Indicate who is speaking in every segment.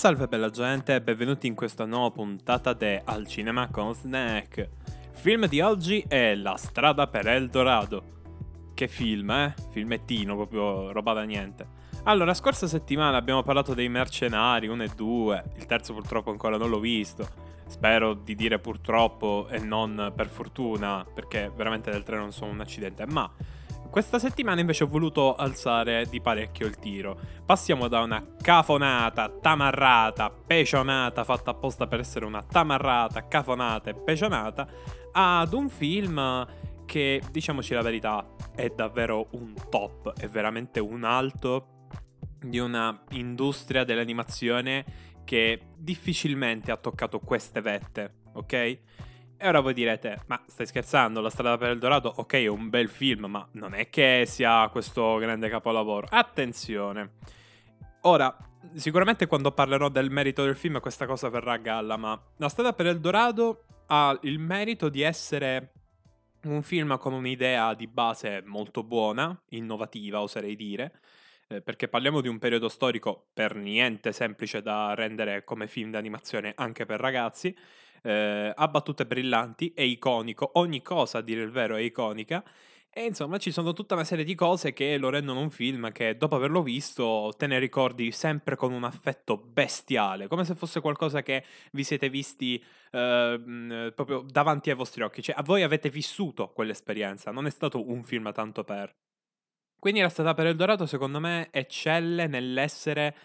Speaker 1: Salve bella gente e benvenuti in questa nuova puntata di Al Cinema con Snack. Il film di oggi è La strada per Eldorado. Che film, eh? Filmettino, proprio roba da niente. Allora, scorsa settimana abbiamo parlato dei mercenari 1 e 2, il terzo purtroppo ancora non l'ho visto. Spero di dire purtroppo e non per fortuna, perché veramente del 3 non sono un accidente, ma questa settimana invece ho voluto alzare di parecchio il tiro. Passiamo da una cafonata, tamarrata, pecionata, fatta apposta per essere una tamarrata, cafonata e pecionata, ad un film che, diciamoci la verità, è davvero un top, è veramente un alto di una industria dell'animazione che difficilmente ha toccato queste vette, ok? E ora voi direte, ma stai scherzando, La strada per il Dorado, ok, è un bel film, ma non è che sia questo grande capolavoro. Attenzione. Ora, sicuramente quando parlerò del merito del film questa cosa verrà a galla, ma La strada per il Dorado ha il merito di essere un film con un'idea di base molto buona, innovativa oserei dire, eh, perché parliamo di un periodo storico per niente semplice da rendere come film d'animazione anche per ragazzi, eh, ha battute brillanti, è iconico, ogni cosa a dire il vero è iconica. E insomma ci sono tutta una serie di cose che lo rendono un film che dopo averlo visto te ne ricordi sempre con un affetto bestiale, come se fosse qualcosa che vi siete visti eh, proprio davanti ai vostri occhi, cioè a voi avete vissuto quell'esperienza, non è stato un film tanto per. Quindi la strada per Eldorado secondo me eccelle nell'essere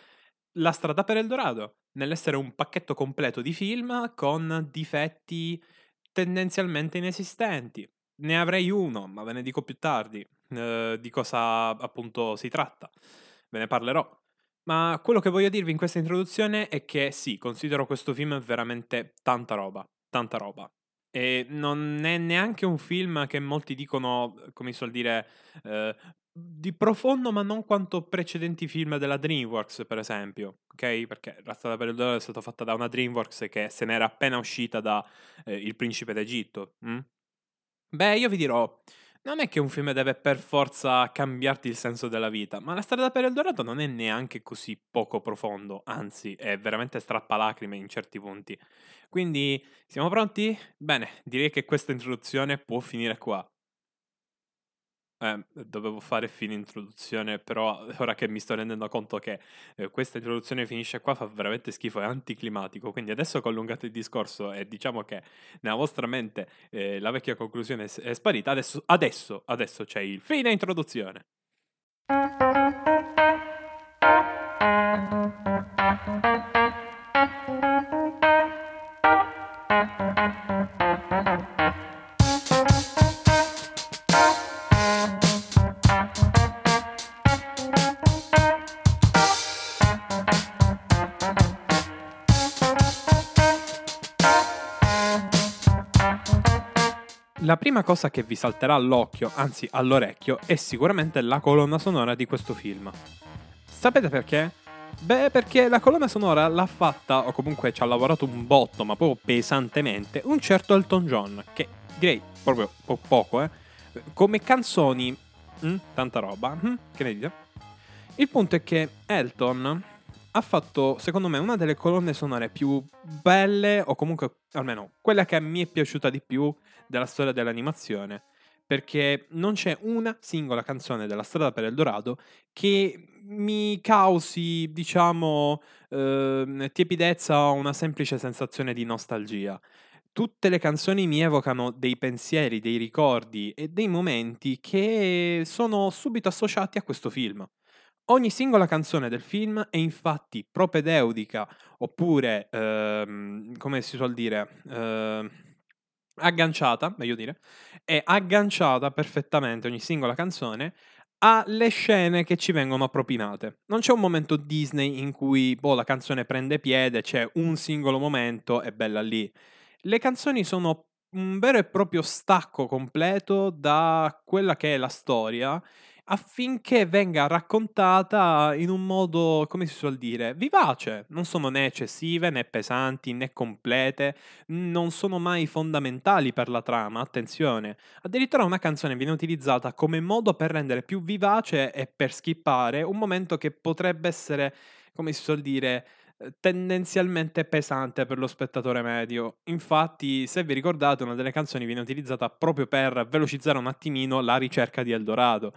Speaker 1: la strada per Eldorado nell'essere un pacchetto completo di film con difetti tendenzialmente inesistenti. Ne avrei uno, ma ve ne dico più tardi eh, di cosa appunto si tratta. Ve ne parlerò. Ma quello che voglio dirvi in questa introduzione è che sì, considero questo film veramente tanta roba, tanta roba. E non è neanche un film che molti dicono, come si suol dire, eh, di profondo, ma non quanto precedenti film della DreamWorks, per esempio, ok? Perché La strada per il dollaro è stata fatta da una DreamWorks che se n'era appena uscita da eh, Il principe d'Egitto. Hm? Beh, io vi dirò, non è che un film deve per forza cambiarti il senso della vita, ma La strada per il dorato non è neanche così poco profondo, anzi, è veramente strappalacrime in certi punti. Quindi, siamo pronti? Bene, direi che questa introduzione può finire qua. Eh, dovevo fare fine introduzione, però ora che mi sto rendendo conto che eh, questa introduzione finisce qua fa veramente schifo, è anticlimatico. Quindi adesso che ho allungato il discorso e diciamo che nella vostra mente eh, la vecchia conclusione è, sparita, adesso, adesso, adesso c'è il fine introduzione. La prima cosa che vi salterà all'occhio, anzi all'orecchio, è sicuramente la colonna sonora di questo film. Sapete perché? Beh, perché la colonna sonora l'ha fatta, o comunque ci ha lavorato un botto, ma proprio pesantemente, un certo Elton John, che direi proprio po- poco, eh. Come canzoni, mm, tanta roba, mm, che ne dite? Il punto è che Elton ha fatto, secondo me, una delle colonne sonore più belle, o comunque almeno quella che mi è piaciuta di più della storia dell'animazione. Perché non c'è una singola canzone della strada per Eldorado che mi causi, diciamo, eh, tiepidezza o una semplice sensazione di nostalgia. Tutte le canzoni mi evocano dei pensieri, dei ricordi e dei momenti che sono subito associati a questo film. Ogni singola canzone del film è infatti propedeutica, oppure, ehm, come si suol dire, eh, agganciata, meglio dire, è agganciata perfettamente ogni singola canzone alle scene che ci vengono propinate. Non c'è un momento Disney in cui boh, la canzone prende piede, c'è un singolo momento e bella lì. Le canzoni sono un vero e proprio stacco completo da quella che è la storia affinché venga raccontata in un modo, come si suol dire, vivace. Non sono né eccessive, né pesanti, né complete, non sono mai fondamentali per la trama, attenzione. Addirittura una canzone viene utilizzata come modo per rendere più vivace e per skippare un momento che potrebbe essere, come si suol dire, eh, tendenzialmente pesante per lo spettatore medio. Infatti, se vi ricordate, una delle canzoni viene utilizzata proprio per velocizzare un attimino la ricerca di Eldorado.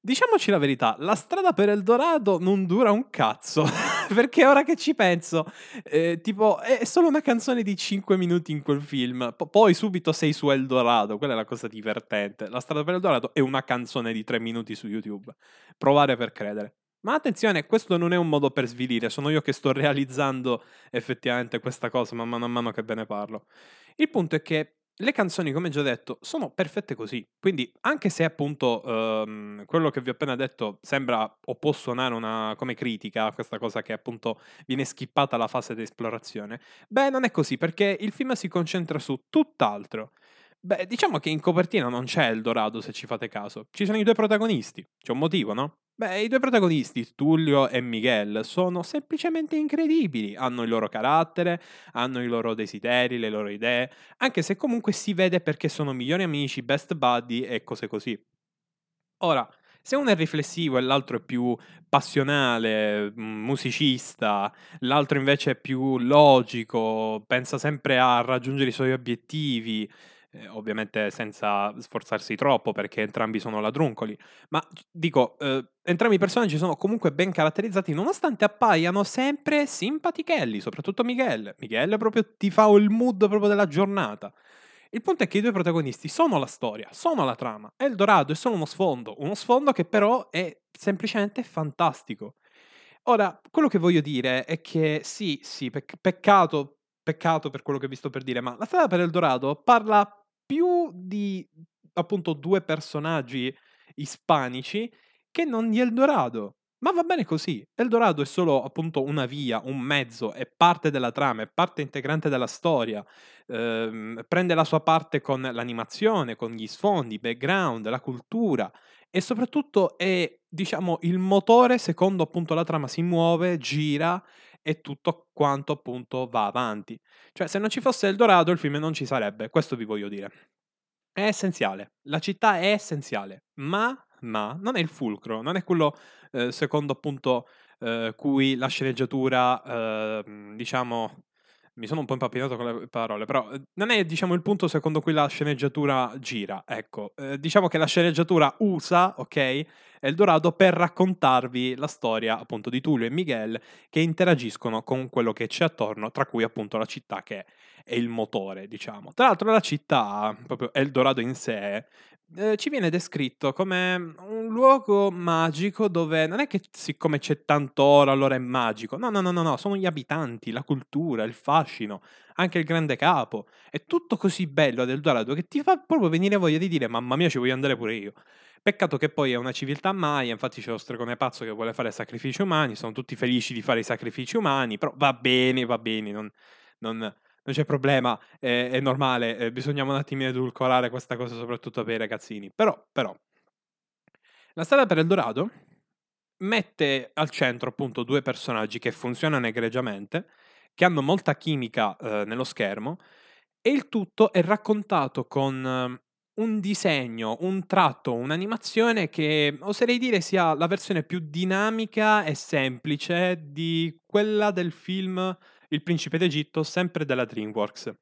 Speaker 1: Diciamoci la verità, la strada per Eldorado non dura un cazzo, perché ora che ci penso, eh, tipo, è solo una canzone di 5 minuti in quel film, P- poi subito sei su Eldorado, quella è la cosa divertente. La strada per Eldorado è una canzone di 3 minuti su YouTube. Provare per credere. Ma attenzione, questo non è un modo per svilire, sono io che sto realizzando effettivamente questa cosa man mano a mano che ve ne parlo. Il punto è che le canzoni, come già detto, sono perfette così. Quindi, anche se appunto ehm, quello che vi ho appena detto sembra o può suonare una, come critica, questa cosa che appunto viene skippata la fase di esplorazione, beh, non è così perché il film si concentra su tutt'altro. Beh, diciamo che in copertina non c'è il Dorado, se ci fate caso. Ci sono i due protagonisti. C'è un motivo, no? Beh, i due protagonisti, Tullio e Miguel, sono semplicemente incredibili. Hanno il loro carattere, hanno i loro desideri, le loro idee, anche se comunque si vede perché sono migliori amici, best buddy e cose così. Ora, se uno è riflessivo e l'altro è più passionale, mm, musicista, l'altro invece è più logico, pensa sempre a raggiungere i suoi obiettivi, eh, ovviamente senza sforzarsi troppo perché entrambi sono ladruncoli, ma dico, eh, entrambi i personaggi sono comunque ben caratterizzati nonostante appaiano sempre simpatichelli, soprattutto Miguel. Miguel proprio ti fa il mood proprio della giornata. Il punto è che i due protagonisti sono la storia, sono la trama. Eldorado è solo uno sfondo, uno sfondo che però è semplicemente fantastico. Ora, quello che voglio dire è che sì, sì, pec- peccato, peccato per quello che vi sto per dire, ma la strada per Eldorado parla più di appunto due personaggi ispanici che non di Eldorado. Ma va bene così. Eldorado è solo appunto una via, un mezzo, è parte della trama, è parte integrante della storia. Ehm, prende la sua parte con l'animazione, con gli sfondi, i background, la cultura e soprattutto è, diciamo, il motore secondo appunto la trama si muove, gira e tutto quanto appunto va avanti. Cioè, se non ci fosse Eldorado, il film non ci sarebbe, questo vi voglio dire. È essenziale, la città è essenziale, ma, ma non è il fulcro, non è quello eh, secondo appunto eh, cui la sceneggiatura, eh, diciamo, mi sono un po' impappinato con le parole, però eh, non è diciamo il punto secondo cui la sceneggiatura gira, ecco, eh, diciamo che la sceneggiatura usa, ok, Eldorado per raccontarvi la storia appunto di Tullio e Miguel che interagiscono con quello che c'è attorno, tra cui appunto la città che è il motore, diciamo. Tra l'altro la città, proprio Eldorado in sé, eh, ci viene descritto come un luogo magico dove non è che siccome c'è tanto oro allora è magico, no, no, no, no, no, sono gli abitanti, la cultura, il fascino, anche il grande capo, è tutto così bello ad Eldorado che ti fa proprio venire voglia di dire mamma mia ci voglio andare pure io. Peccato che poi è una civiltà maya, infatti c'è lo stregone pazzo che vuole fare sacrifici umani, sono tutti felici di fare i sacrifici umani, però va bene, va bene, non, non, non c'è problema, è, è normale, eh, bisogna un attimino edulcorare questa cosa soprattutto per i ragazzini. Però, però, la strada per Eldorado mette al centro appunto due personaggi che funzionano egregiamente, che hanno molta chimica eh, nello schermo, e il tutto è raccontato con un disegno, un tratto, un'animazione che oserei dire sia la versione più dinamica e semplice di quella del film Il principe d'Egitto, sempre della DreamWorks.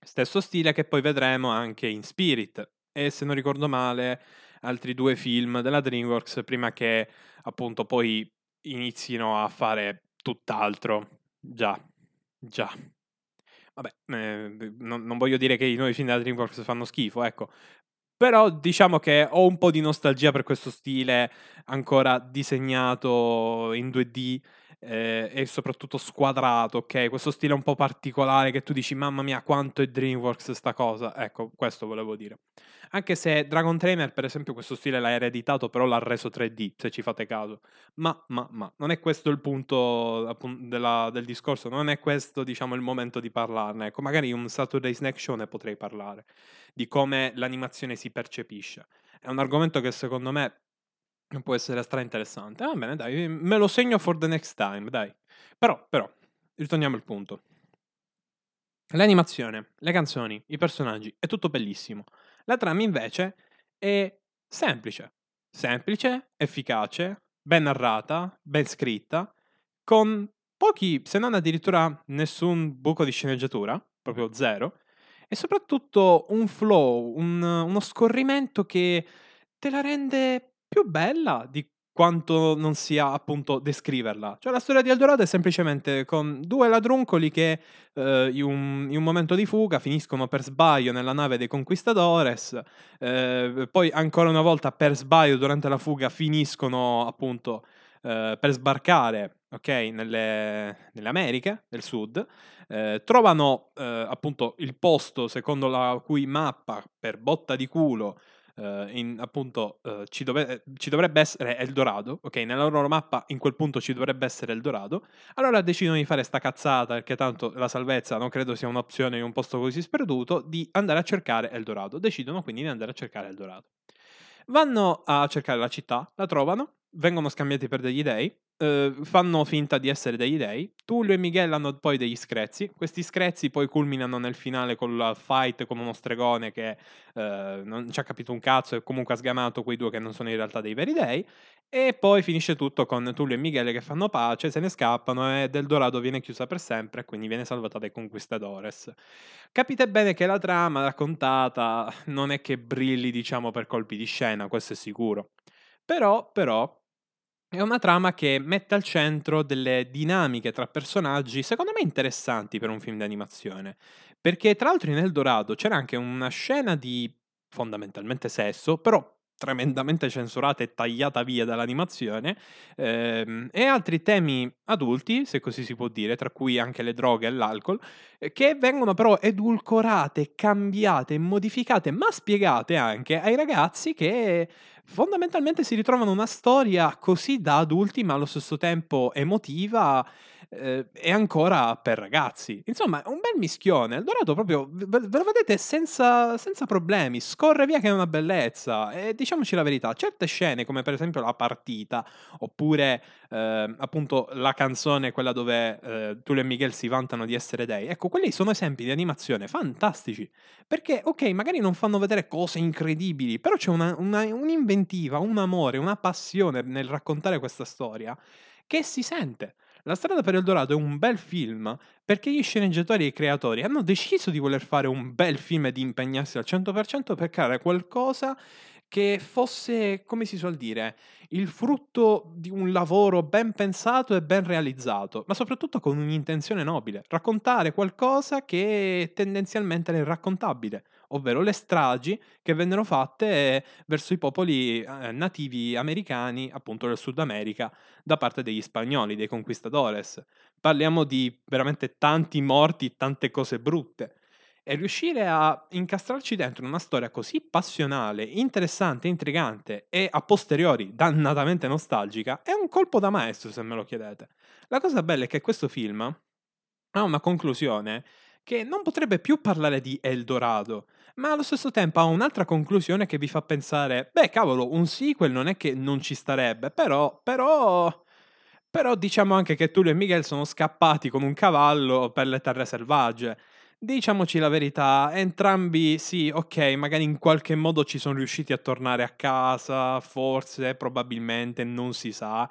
Speaker 1: Stesso stile che poi vedremo anche in Spirit e se non ricordo male altri due film della DreamWorks prima che appunto poi inizino a fare tutt'altro. Già, già. Vabbè, eh, non, non, voglio dire che i nuovi film della DreamWorks fanno schifo, ecco. Però diciamo che ho un po' di nostalgia per questo stile ancora disegnato in 2D eh, e soprattutto squadrato, ok? Questo stile un po' particolare che tu dici, mamma mia, quanto è DreamWorks sta cosa. Ecco, questo volevo dire. Anche se Dragon Trainer, per esempio, questo stile l'ha ereditato, però l'ha reso 3D, se ci fate caso. Ma, ma, ma, non è questo il punto della, del discorso, non è questo, diciamo, il momento di parlarne. Ecco, magari un Saturday Snack Show ne potrei parlare, di come l'animazione si percepisce. È un argomento che secondo me può essere stra interessante. Va bene, dai, me lo segno for the next time, dai. Però, però, ritorniamo al punto. L'animazione, le canzoni, i personaggi, è tutto bellissimo. La trama invece è semplice, semplice, efficace, ben narrata, ben scritta, con pochi, se non addirittura nessun buco di sceneggiatura, proprio zero, e soprattutto un flow, un, uno scorrimento che te la rende più bella di quanto non sia appunto descriverla. Cioè la storia di Eldorado è semplicemente con due ladruncoli che eh, in, un, in, un, momento di fuga finiscono per sbaglio nella nave dei Conquistadores, eh, poi ancora una volta per sbaglio durante la fuga finiscono appunto eh, per sbarcare ok, nelle, nelle Americhe del Sud, eh, trovano eh, appunto il posto secondo la cui mappa per botta di culo Uh, in, appunto uh, ci, dove, ci, dovrebbe essere Eldorado, ok? Nella loro mappa in quel punto ci dovrebbe essere Eldorado. Allora decidono di fare sta cazzata, perché tanto la salvezza non credo sia un'opzione in un posto così sperduto, di andare a cercare Eldorado. Decidono quindi di andare a cercare Eldorado. Vanno a cercare la città, la trovano, vengono scambiati per degli dei, eh, fanno finta di essere degli dei. Tullio e Miguel hanno poi degli screzi. Questi screzi poi culminano nel finale con la fight con uno stregone che eh, non ci ha capito un cazzo e comunque ha sgamato quei due che non sono in realtà dei veri dei. E poi finisce tutto con Tullio e Miguel che fanno pace, se ne scappano e Del Dorado viene chiusa per sempre quindi viene salvata dai conquistadores. Capite bene che la trama raccontata non è che brilli, diciamo, per colpi di scena, questo è sicuro. Però, però, è una trama che mette al centro delle dinamiche tra personaggi, secondo me interessanti per un film di animazione. Perché tra l'altro in Eldorado c'era anche una scena di fondamentalmente sesso, però tremendamente censurata e tagliata via dall'animazione, ehm, e altri temi adulti, se così si può dire, tra cui anche le droghe e l'alcol, eh, che vengono però edulcorate, cambiate, modificate, ma spiegate anche ai ragazzi che fondamentalmente si ritrovano una storia così da adulti, ma allo stesso tempo emotiva eh, e ancora per ragazzi. Insomma, è un bel mischione. Il Dorato proprio, ve, lo vedete senza, senza, problemi, scorre via che è una bellezza. E diciamoci la verità, certe scene, come per esempio la partita, oppure eh, appunto la canzone, quella dove eh, Tullio e Miguel si vantano di essere dei, ecco, quelli sono esempi di animazione fantastici. Perché, ok, magari non fanno vedere cose incredibili, però c'è una, una, un'inventiva, un amore, una passione nel raccontare questa storia che si sente. La strada per Eldorado è un bel film perché gli sceneggiatori e i creatori hanno deciso di voler fare un bel film e di impegnarsi al 100% per creare qualcosa che fosse, come si suol dire, il frutto di un lavoro ben pensato e ben realizzato, ma soprattutto con un'intenzione nobile, raccontare qualcosa che tendenzialmente è raccontabile, ovvero le stragi che vennero fatte verso i popoli eh, nativi americani, appunto del Sud America, da parte degli spagnoli, dei conquistadores. Parliamo di veramente tanti morti, tante cose brutte. E riuscire a incastrarci dentro una storia così passionale, interessante, intrigante e a posteriori dannatamente nostalgica è un colpo da maestro, se me lo chiedete. La cosa bella è che questo film ha una conclusione che non potrebbe più parlare di Eldorado, ma allo stesso tempo ha un'altra conclusione che vi fa pensare, beh cavolo, un sequel non è che non ci starebbe, però, però... Però diciamo anche che Tullio e Miguel sono scappati con un cavallo per le terre selvagge. Diciamoci la verità, entrambi sì, ok, magari in qualche modo ci sono riusciti a tornare a casa, forse, probabilmente, non si sa.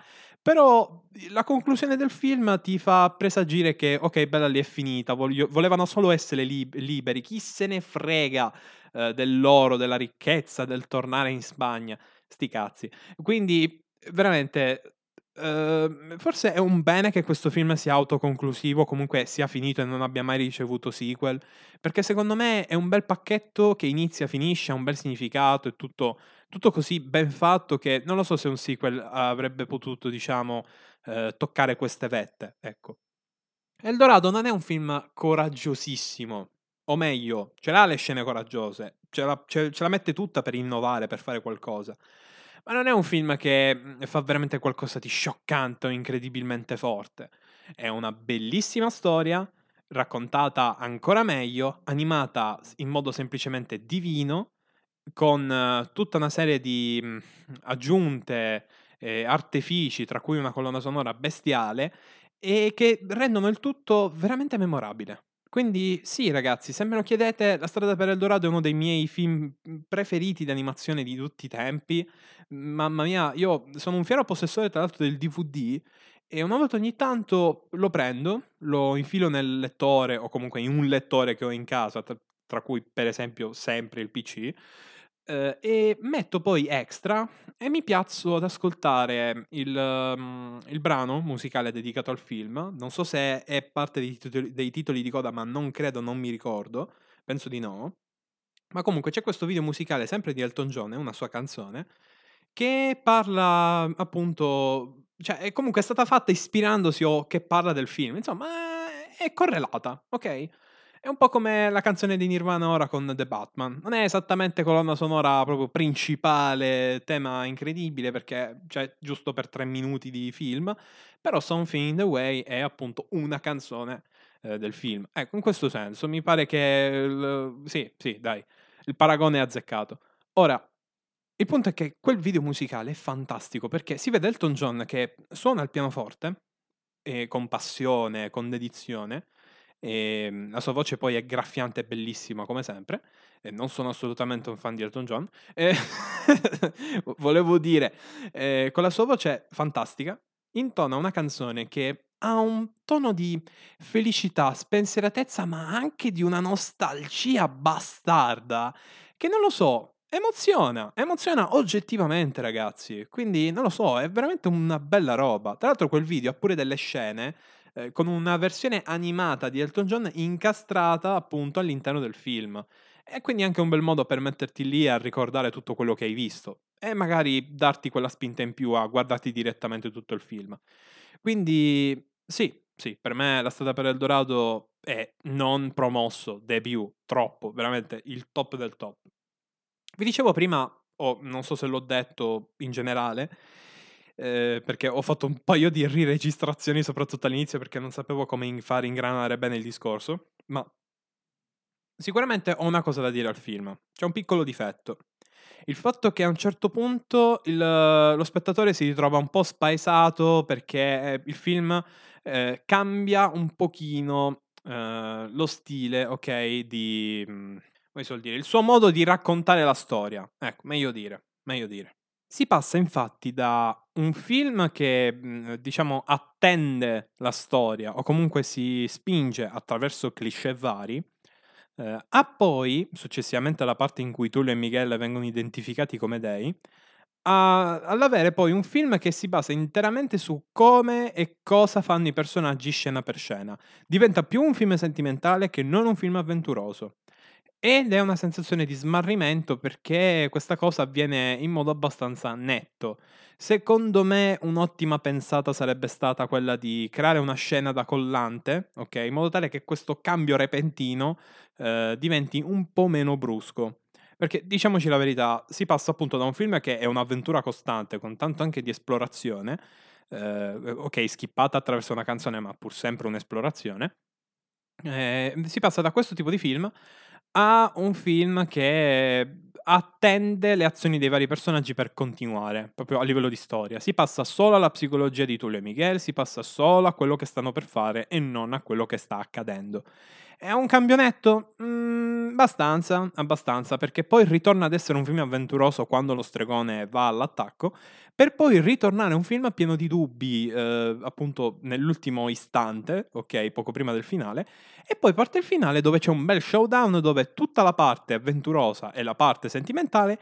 Speaker 1: Però la conclusione del film ti fa presagire che, ok, bella lì è finita, voglio, volevano solo essere lib- liberi, chi se ne frega eh, dell'oro, della ricchezza, del tornare in Spagna, sti cazzi. Quindi, veramente, Ehm, forse è un bene che questo film sia autoconclusivo, comunque sia finito e non abbia mai ricevuto sequel, perché secondo me è un bel pacchetto che inizia, finisce, ha un bel significato, è tutto, tutto così ben fatto che non lo so se un sequel avrebbe potuto, diciamo, eh, toccare queste vette, ecco. Eldorado non è un film coraggiosissimo, o meglio, ce l'ha le scene coraggiose, ce la, ce, ce la mette tutta per innovare, per fare qualcosa. Ma non è un film che mhmm, fa veramente qualcosa di scioccante o incredibilmente forte. È una bellissima storia, raccontata ancora meglio, animata in modo semplicemente divino, con tutta una serie di mhmm, aggiunte e artifici, tra cui una colonna sonora bestiale, e che rendono il tutto veramente memorabile. Quindi sì ragazzi, se me lo chiedete, La strada per Eldorado è uno dei miei film preferiti di animazione di tutti i tempi. Mamma mia, io sono un fiero possessore tra l'altro del DVD e una volta ogni tanto lo prendo, lo infilo nel lettore o comunque in un lettore che ho in casa, tra cui per esempio sempre il PC, eh, e metto poi extra e mi piazzo ad ascoltare il, um, il, brano musicale dedicato al film. Non so se è parte dei titoli, dei titoli di coda, ma non credo, non mi ricordo. Penso di no. Ma comunque c'è questo video musicale sempre di Elton John, è una sua canzone, che parla appunto, cioè è comunque stata fatta ispirandosi o che parla del film, insomma è correlata, ok? È un po' come la canzone di Nirvana ora con The Batman. Non è esattamente colonna sonora proprio principale, tema incredibile perché c'è giusto per tre minuti di film, però Something in the Way è appunto una canzone eh, del film. Ecco, in questo senso mi pare che... Il, sì, sì, dai, il paragone è azzeccato. Ora, il punto è che quel video musicale è fantastico perché si vede Elton John che suona il pianoforte eh, con passione, con dedizione, e ehm, la sua voce poi è graffiante e bellissima come sempre. E non sono assolutamente un fan di Elton John. E volevo dire, eh, con la sua voce fantastica, intona una canzone che ha un tono di felicità, spensieratezza, ma anche di una nostalgia bastarda. Che non lo so, Emoziona, emoziona oggettivamente, ragazzi. Quindi non lo so, è veramente una bella roba. Tra l'altro, quel video ha pure delle scene eh, con una versione animata di Elton John incastrata appunto all'interno del film. E quindi anche un bel modo per metterti lì a ricordare tutto quello che hai visto e magari darti quella spinta in più a guardarti direttamente tutto il film. Quindi sì, sì, per me La strada per Eldorado è non promosso, debut, troppo, veramente il top del top. Vi dicevo prima, o non so se l'ho detto in generale, eh, perché ho fatto un paio di riregistrazioni, soprattutto all'inizio, perché non sapevo come fare ingranare bene il discorso. Ma sicuramente ho una cosa da dire al film. C'è un piccolo difetto. Il fatto che a un certo punto il, lo spettatore si ritrova un po' spaesato perché eh, il film eh, cambia un pochino eh, lo stile, ok, di... Mm, come si vuol dire? Il suo modo di raccontare la storia. Ecco, meglio dire, meglio dire. Si passa infatti da un film che, mhmm, diciamo, attende la storia o comunque si spinge attraverso cliché vari, eh, a poi, successivamente alla parte in cui Tullio e Miguel vengono identificati come dei, a, all'avere poi un film che si basa interamente su come e cosa fanno i personaggi scena per scena. Diventa più un film sentimentale che non un film avventuroso. Ed è una sensazione di smarrimento perché questa cosa avviene in modo abbastanza netto. Secondo me un'ottima pensata sarebbe stata quella di creare una scena da collante, ok? In modo tale che questo cambio repentino eh, diventi un po' meno brusco. Perché diciamoci la verità, si passa appunto da un film che è un'avventura costante, con tanto anche di esplorazione, eh, ok, skippata attraverso una canzone, ma pur sempre un'esplorazione. Eh, si passa da questo tipo di film ha un film che attende le azioni dei vari personaggi per continuare, proprio a livello di storia. Si passa solo alla psicologia di Tullio e Miguel, si passa solo a quello che stanno per fare e non a quello che sta accadendo. È un campionetto? Mm, abbastanza, abbastanza, perché poi ritorna ad essere un film avventuroso quando lo stregone va all'attacco, per poi ritornare un film pieno di dubbi, eh, appunto nell'ultimo istante, ok, poco prima del finale, e poi parte il finale dove c'è un bel showdown dove tutta la parte avventurosa e la parte sentimentale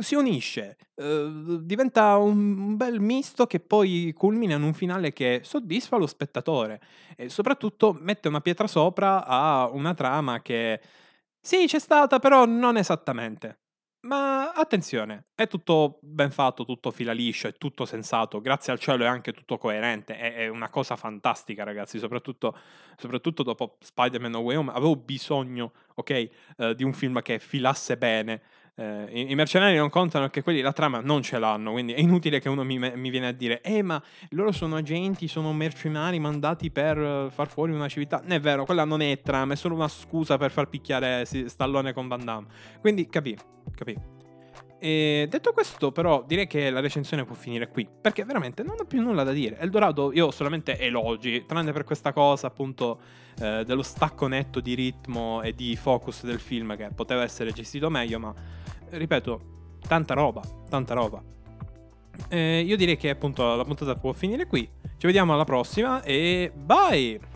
Speaker 1: si unisce, uh, diventa un, bel misto che poi culmina in un finale che soddisfa lo spettatore e soprattutto mette una pietra sopra a una trama che sì c'è stata però non esattamente. Ma attenzione, è tutto ben fatto, tutto fila liscio, è tutto sensato, grazie al cielo è anche tutto coerente, è, è una cosa fantastica ragazzi, soprattutto, soprattutto dopo Spider-Man No Way Home avevo bisogno, ok, uh, di un film che filasse bene, eh, i, i, mercenari non contano che quelli la trama non ce l'hanno, quindi è inutile che uno mi, mi viene a dire eh ma loro sono agenti, sono mercenari mandati per uh, far fuori una civiltà. Non è vero, quella non è trama, è solo una scusa per far picchiare Stallone con Van Damme. Quindi capì, capì. E detto questo, però, direi che la recensione può finire qui. Perché veramente non ho più nulla da dire. Eldorado, io ho solamente elogi, tranne per questa cosa, appunto, eh, dello stacco netto di ritmo e di focus del film che poteva essere gestito meglio, ma ripeto, tanta roba, tanta roba. Eh, io direi che appunto la puntata può finire qui. Ci vediamo alla prossima e bye!